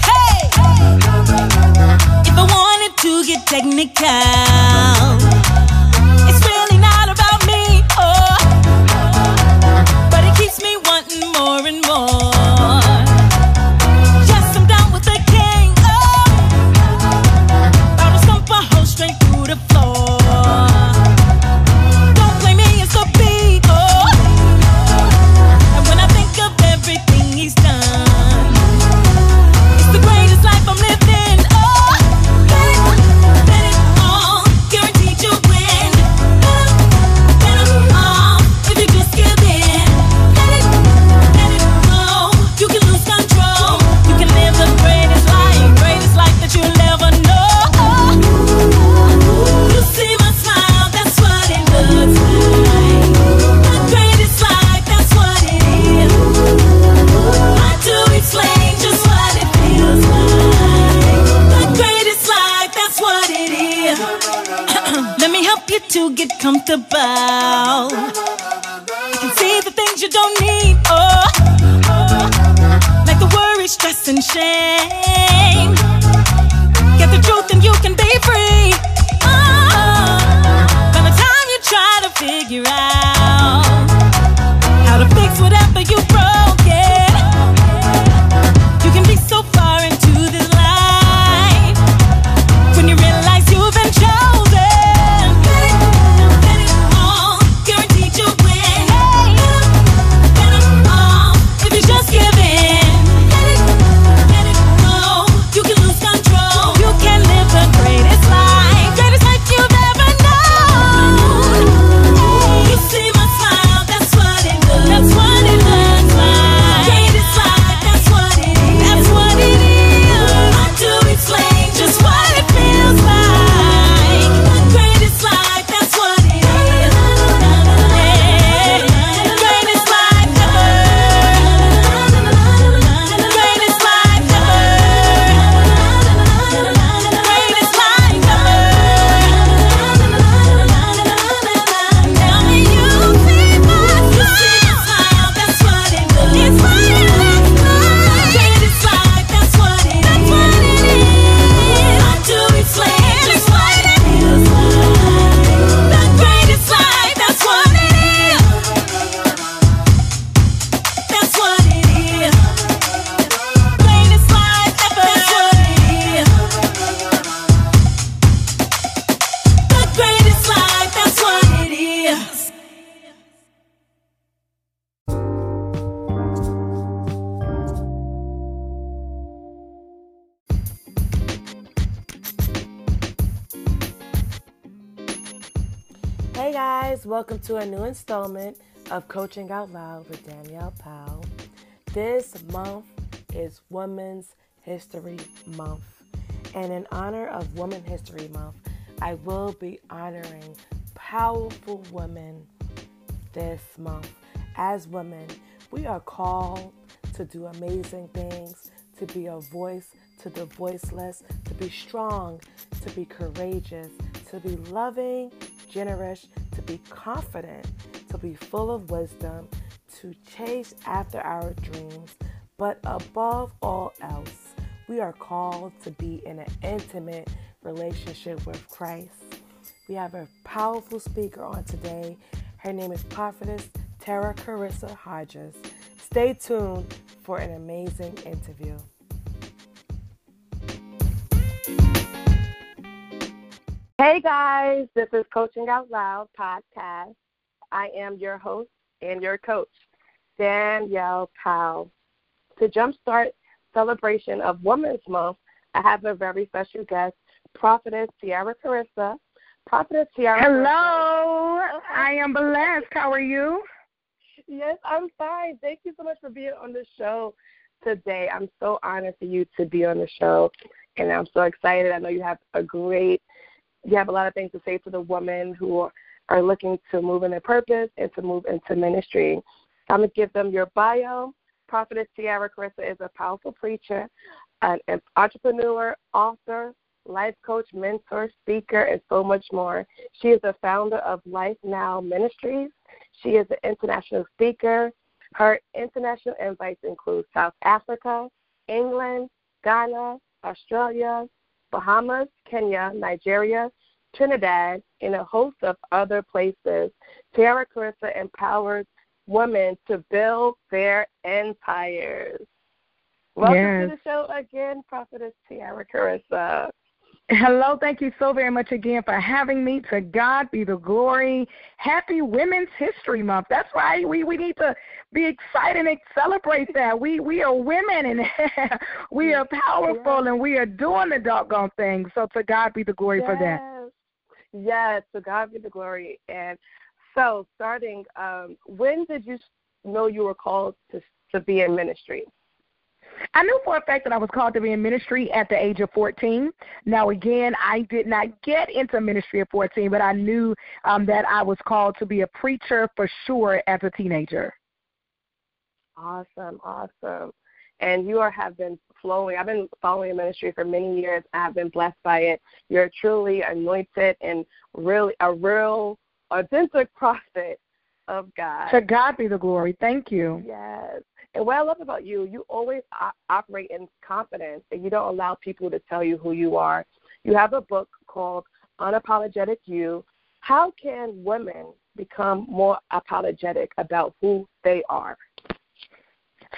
Hey! If I wanted to get technical, welcome to a new installment of Coaching Out Loud with Danielle Powell. This month is Women's History Month, and in honor of Women History Month, I will be honoring powerful women this month. As women, we are called to do amazing things, to be a voice to the voiceless, to be strong, to be courageous, to be loving, generous, to be confident, to be full of wisdom, to chase after our dreams. But above all else, we are called to be in an intimate relationship with Christ. We have a powerful speaker on today. Her name is Prophetess Tera Carissa Hodges. Stay tuned for an amazing interview. Hey guys, this is Coaching Out Loud podcast. I am your host and your coach, Danielle Powell. To jumpstart celebration of Women's Month, I have a very special guest, Prophetess Tera Carissa. Prophetess Tera. Hello, I am blessed. How are you? Yes, I'm fine. Thank you so much for being on the show today. I'm so honored for you to be on the show, and I'm so excited. I know you have a great, you have a lot of things to say to the women who are, looking to move in their purpose and to move into ministry. I'm going to give them your bio. Prophetess Tera Carissa is a powerful preacher, an entrepreneur, author, life coach, mentor, speaker, and so much more. She is the founder of Life Now Ministries. She is an international speaker. Her international invites include South Africa, England, Ghana, Australia, Bahamas, Kenya, Nigeria, Trinidad, and a host of other places. Tera Carissa empowers women to build their empires. Welcome Yes. to the show again, Prophetess Tera Carissa. Hello, thank you so very much again for having me. To God be the glory. Happy Women's History Month. That's right. We we need to be excited and celebrate that. We we are women and we are powerful and we are doing the doggone thing. So to God be the glory for that. Yes. Yes, to God be the glory. And so, starting, um, when did you know you were called to to be in ministry? I knew for a fact that I was called to be in ministry at the age of 14. Now, again, I did not get into ministry at 14, but I knew um, that I was called to be a preacher for sure as a teenager. Awesome, awesome. And you are have been flowing. I've been following your ministry for many years. I've been blessed by it. You're truly anointed and really a real authentic prophet of God. To God be the glory. Thank you. Yes. And what I love about you, you always operate in confidence and you don't allow people to tell you who you are. You have a book called Unapologetic You. How can women become more apologetic about who they are?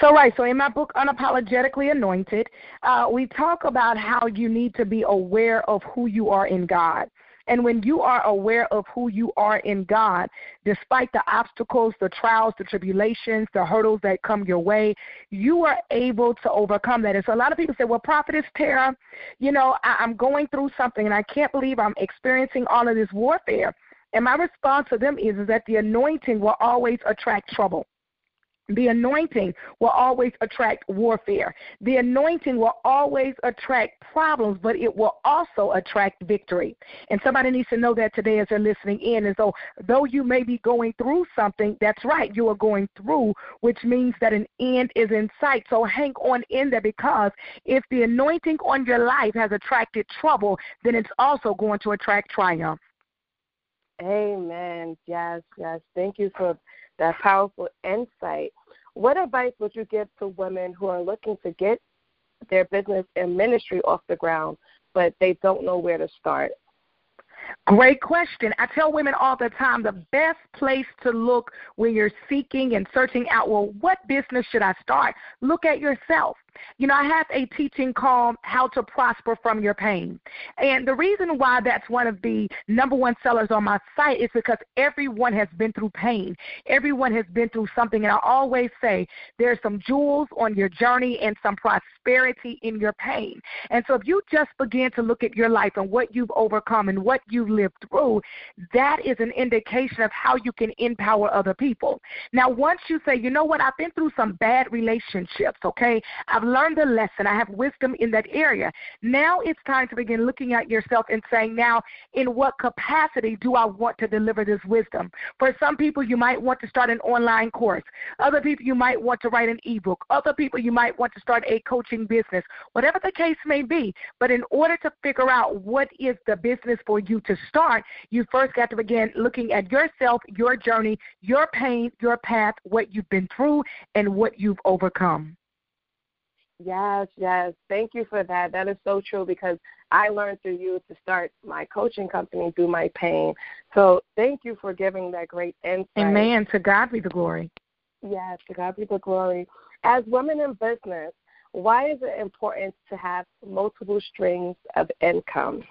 So, right. So, in my book, Unapologetically Anointed, uh, we talk about how you need to be aware of who you are in God. And when you are aware of who you are in God, despite the obstacles, the trials, the tribulations, the hurdles that come your way, you are able to overcome that. And so a lot of people say, well, Prophetess Tera, you know, I- I'm going through something and I can't believe I'm experiencing all of this warfare. And my response to them is, is that the anointing will always attract trouble. The anointing will always attract warfare. The anointing will always attract problems, but it will also attract victory. And somebody needs to know that today as they're listening in. And so, though you may be going through something, that's right, you are going through, which means that an end is in sight. So, hang on in there because if the anointing on your life has attracted trouble, then it's also going to attract triumph. Amen. Yes, yes. Thank you for that powerful insight. What advice would you give to women who are looking to get their business and ministry off the ground, but they don't know where to start? Great question. I tell women all the time the best place to look when you're seeking and searching out, well, what business should I start? Look at yourself. You know, I have a teaching called How to Prosper from Your Pain. And the reason why that's one of the number one sellers on my site is because everyone has been through pain. Everyone has been through something. And I always say there's some jewels on your journey and some prosperity in your pain. And so if you just begin to look at your life and what you've overcome and what you've lived through, that is an indication of how you can empower other people. Now, once you say, you know what, I've been through some bad relationships, okay? I've learned a lesson. I have wisdom in that area. Now it's time to begin looking at yourself and saying, now, in what capacity do I want to deliver this wisdom? For some people, you might want to start an online course. Other people, you might want to write an ebook. Other people, you might want to start a coaching business. Whatever the case may be. But in order to figure out what is the business for you to start, you first got to begin looking at yourself, your journey, your pain, your path, what you've been through, and what you've overcome. Yes, yes. Thank you for that. That is so true because I learned through you to start my coaching company through my pain. So thank you for giving that great insight. Amen. To God be the glory. Yes, to God be the glory. As women in business, why is it important to have multiple streams of income?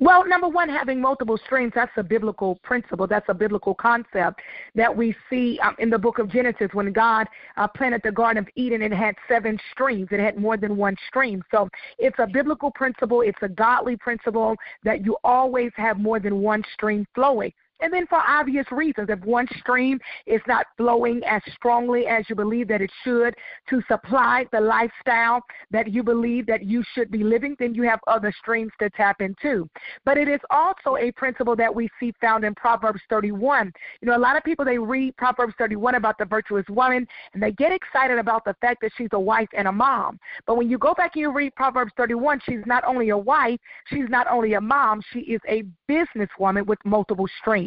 Well, number one, having multiple streams, that's a biblical principle. That's a biblical concept that we see um, in the book of Genesis when God uh, planted the Garden of Eden. It had seven streams, it had more than one stream. So it's a biblical principle, it's a godly principle that you always have more than one stream flowing. And then for obvious reasons, if one stream is not flowing as strongly as you believe that it should to supply the lifestyle that you believe that you should be living, then you have other streams to tap into. But it is also a principle that we see found in Proverbs 31. You know, a lot of people they read Proverbs 31 about the virtuous woman and they get excited about the fact that she's a wife and a mom. But when you go back and you read Proverbs 31, she's not only a wife, she's not only a mom, she is a businesswoman with multiple streams.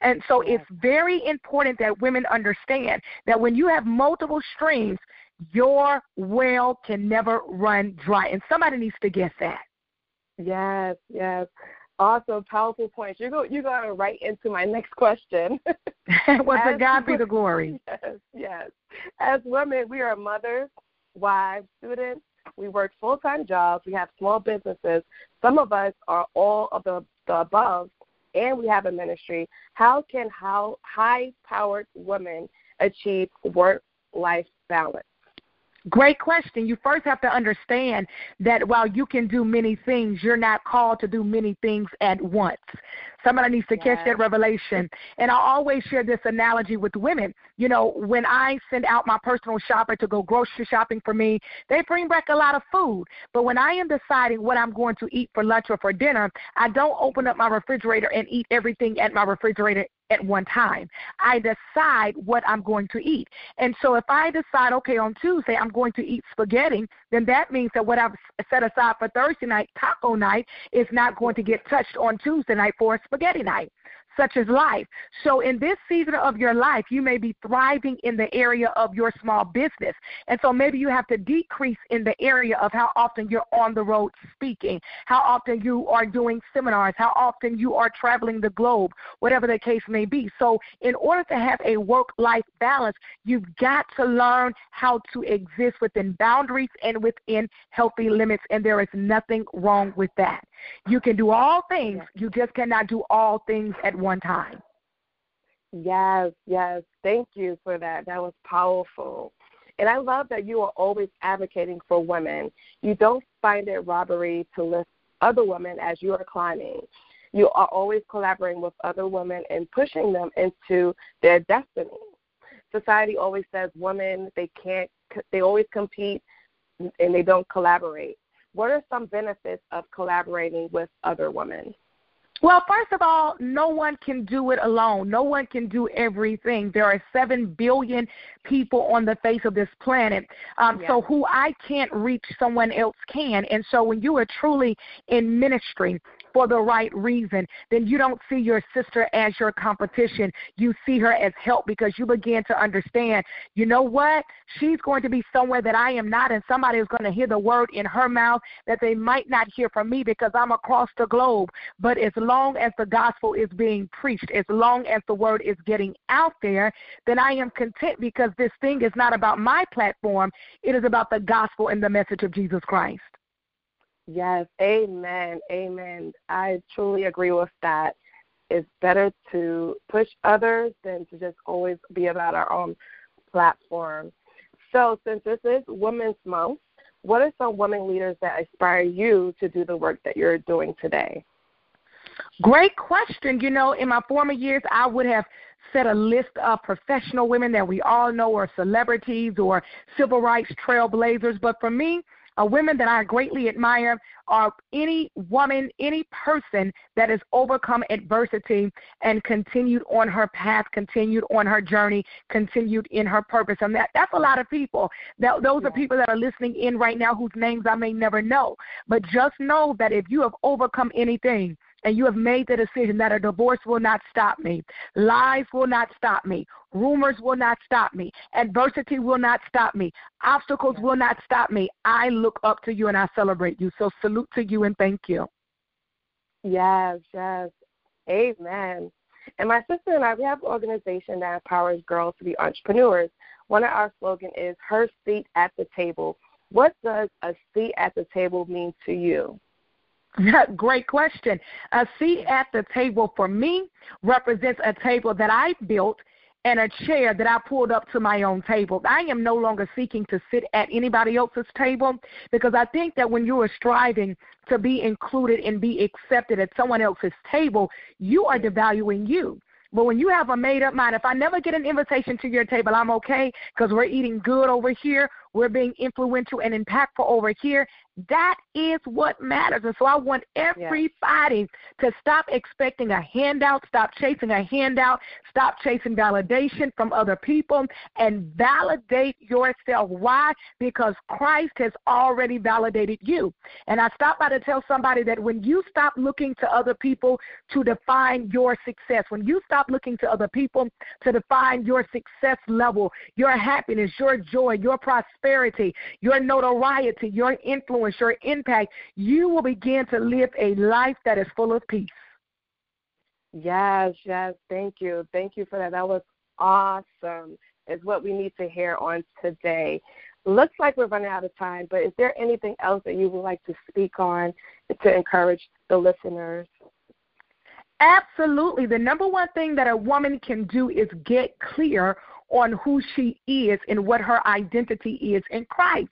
And so it's very important that women understand that when you have multiple streams, your well can never run dry. And somebody needs to get that. Yes, yes. Awesome, powerful points. You're go you're going right into my next question. well, to God be the glory. Yes, yes. As women, we are mothers, wives, students. We work full time jobs. We have small businesses. Some of us are all of the, the above, and we have a ministry. How can how high powered women achieve work life balance? Great question. You first have to understand that while you can do many things, you're not called to do many things at once. Somebody needs to catch that revelation. And I always share this analogy with women. You know, when I send out my personal shopper to go grocery shopping for me, they bring back a lot of food. But when I am deciding what I'm going to eat for lunch or for dinner, I don't open up my refrigerator and eat everything at my refrigerator at one time. I decide what I'm going to eat. And so if I decide, okay, on Tuesday I'm going to eat spaghetti, then that means that what I've set aside for Thursday night, taco night, is not going to get touched on Tuesday night for a spaghetti night. Such as life. So, in this season of your life, you may be thriving in the area of your small business. And so, maybe you have to decrease in the area of how often you're on the road speaking, how often you are doing seminars, how often you are traveling the globe, whatever the case may be. So, in order to have a work life balance, you've got to learn how to exist within boundaries and within healthy limits. And there is nothing wrong with that. You can do all things, you just cannot do all things at one time. Yes, yes. Thank you for that. That was powerful. And I love that you are always advocating for women. You don't find it robbery to lift other women as you are climbing. You are always collaborating with other women and pushing them into their destiny. Society always says women they can't they always compete and they don't collaborate. What are some benefits of collaborating with other women? Well, first of all, no one can do it alone. No one can do everything. There are seven billion people on the face of this planet. Um, So, who I can't reach, someone else can. And so, when you are truly in ministry, for the right reason, then you don't see your sister as your competition. You see her as help because you begin to understand, you know what? She's going to be somewhere that I am not, and somebody is going to hear the word in her mouth that they might not hear from me because I'm across the globe. But as long as the gospel is being preached, as long as the word is getting out there, then I am content because this thing is not about my platform. It is about the gospel and the message of Jesus Christ. Yes, amen, amen. I truly agree with that. It's better to push others than to just always be about our own platform. So, since this is Women's Month, what are some women leaders that inspire you to do the work that you're doing today? Great question. You know, in my former years, I would have set a list of professional women that we all know are celebrities or civil rights trailblazers. But for me, uh, women that I greatly admire are any woman, any person that has overcome adversity and continued on her path, continued on her journey, continued in her purpose. And that, that's a lot of people. That, those are people that are listening in right now whose names I may never know. But just know that if you have overcome anything, and you have made the decision that a divorce will not stop me, lies will not stop me, rumors will not stop me, adversity will not stop me, obstacles will not stop me. I look up to you and I celebrate you. So salute to you and thank you. Yes, yes. Amen. And my sister and I, we have an organization that empowers girls to be entrepreneurs. One of our slogan is her seat at the table. What does a seat at the table mean to you? Great question. A seat at the table for me represents a table that I built and a chair that I pulled up to my own table. I am no longer seeking to sit at anybody else's table because I think that when you are striving to be included and be accepted at someone else's table, you are devaluing you. But when you have a made up mind, if I never get an invitation to your table, I'm okay because we're eating good over here. We're being influential and impactful over here. That is what matters. And so I want everybody to stop expecting a handout, stop chasing a handout, stop chasing validation from other people, and validate yourself. Why? Because Christ has already validated you. And I stop by to tell somebody that when you stop looking to other people to define your success, when you stop looking to other people to define your success level, your happiness, your joy, your prosperity, your notoriety, your influence, your impact, you will begin to live a life that is full of peace. Yes, yes. Thank you. Thank you for that. That was awesome. Is what we need to hear on today. Looks like we're running out of time, but is there anything else that you would like to speak on to encourage the listeners? Absolutely. The number one thing that a woman can do is get clear on who she is and what her identity is in Christ.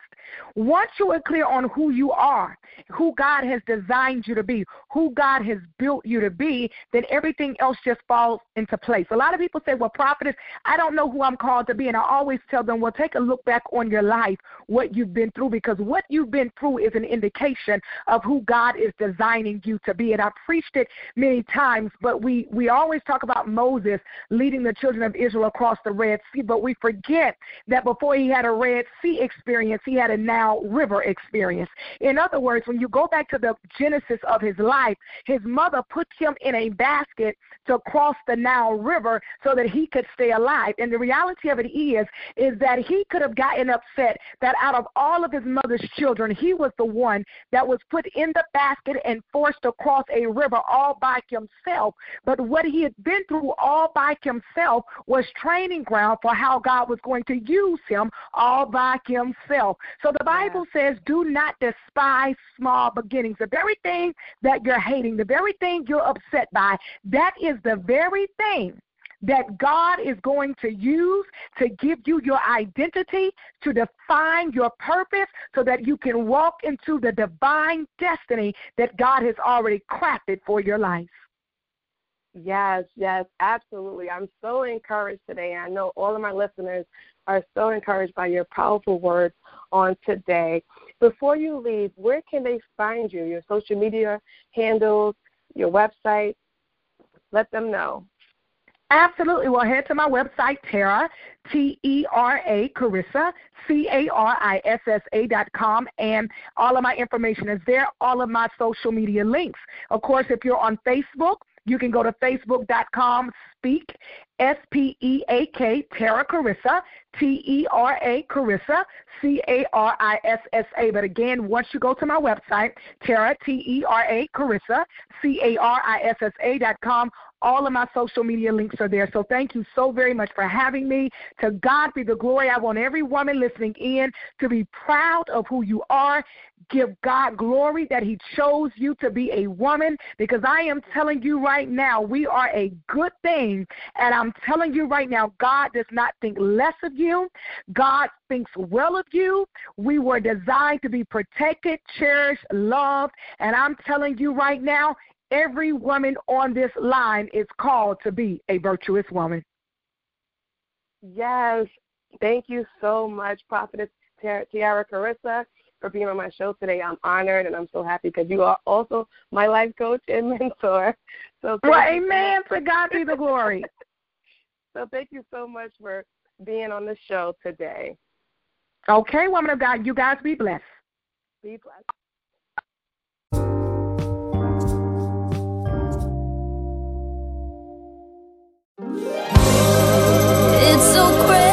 Once you are clear on who you are, who God has designed you to be, who God has built you to be, then everything else just falls into place. A lot of people say, Well, prophetess, I don't know who I'm called to be. And I always tell them, Well, take a look back on your life, what you've been through, because what you've been through is an indication of who God is designing you to be. And I've preached it many times, but we, we always talk about Moses leading the children of Israel across the Red Sea, but we forget that before he had a Red Sea experience, he had a Nile River experience. In other words, when you go back to the genesis of his life, his mother put him in a basket to cross the Nile River so that he could stay alive. And the reality of it is, is that he could have gotten upset that out of all of his mother's children, he was the one that was put in the basket and forced to cross a river all by himself. But what he had been through all by himself was training ground for how God was going to use him all by himself. So the Bible says, do not despise small beginnings. The very thing that you're hating, the very thing you're upset by, that is the very thing that God is going to use to give you your identity, to define your purpose, so that you can walk into the divine destiny that God has already crafted for your life. Yes, yes, absolutely. I'm so encouraged today. I know all of my listeners are so encouraged by your powerful words on today. Before you leave, where can they find you? Your social media handles, your website? Let them know. Absolutely. Well, head to my website, Tera, T E R A, Carissa, C A R I S S A dot com, and all of my information is there, all of my social media links. Of course, if you're on Facebook, you can go to facebook.com, speak, S P E A K, Tera Carissa, T E R A Carissa, C A R I S S A. But again, once you go to my website, Tera, T E R A Carissa, C A R I S S A dot com, all of my social media links are there. So thank you so very much for having me. To God be the glory. I want every woman listening in to be proud of who you are. Give God glory that He chose you to be a woman because I am telling you right now, we are a good thing. And I'm telling you right now, God does not think less of you. God thinks well of you. We were designed to be protected, cherished, loved. And I'm telling you right now, every woman on this line is called to be a virtuous woman. Yes. Thank you so much, Prophetess Tera Carissa, for being on my show today. I'm honored and I'm so happy because you are also my life coach and mentor. So well, amen. To God be the glory. so thank you so much for being on the show today. Okay, woman of God, you guys be blessed. Be blessed. It's so crazy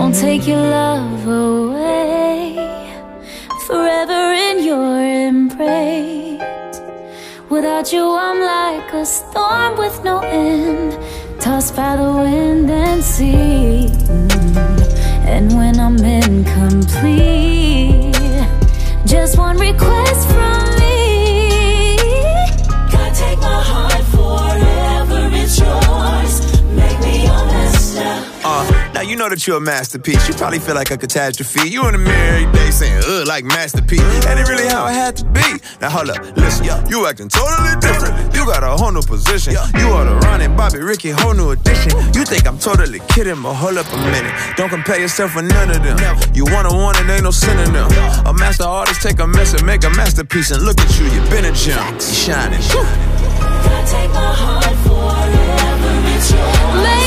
won't take your love away. Forever in your embrace. Without you, I'm like a storm with no end, tossed by the wind and sea. And when I'm incomplete, just one request from you know that you're a masterpiece. You probably feel like a catastrophe. You in the mirror every day saying, ugh, like masterpiece. Ain't really how it had to be? Now hold up, listen, you acting totally different. You got a whole new position. You are the Ronnie, Bobby, Ricky, whole new addition. You think I'm totally kidding, but hold up a minute. Don't compare yourself with none of them. You wanna one it, ain't no synonym. A master artist take a mess and make a masterpiece, and look at you, you been a gem. You shining. God, take my heart forever, it's yours.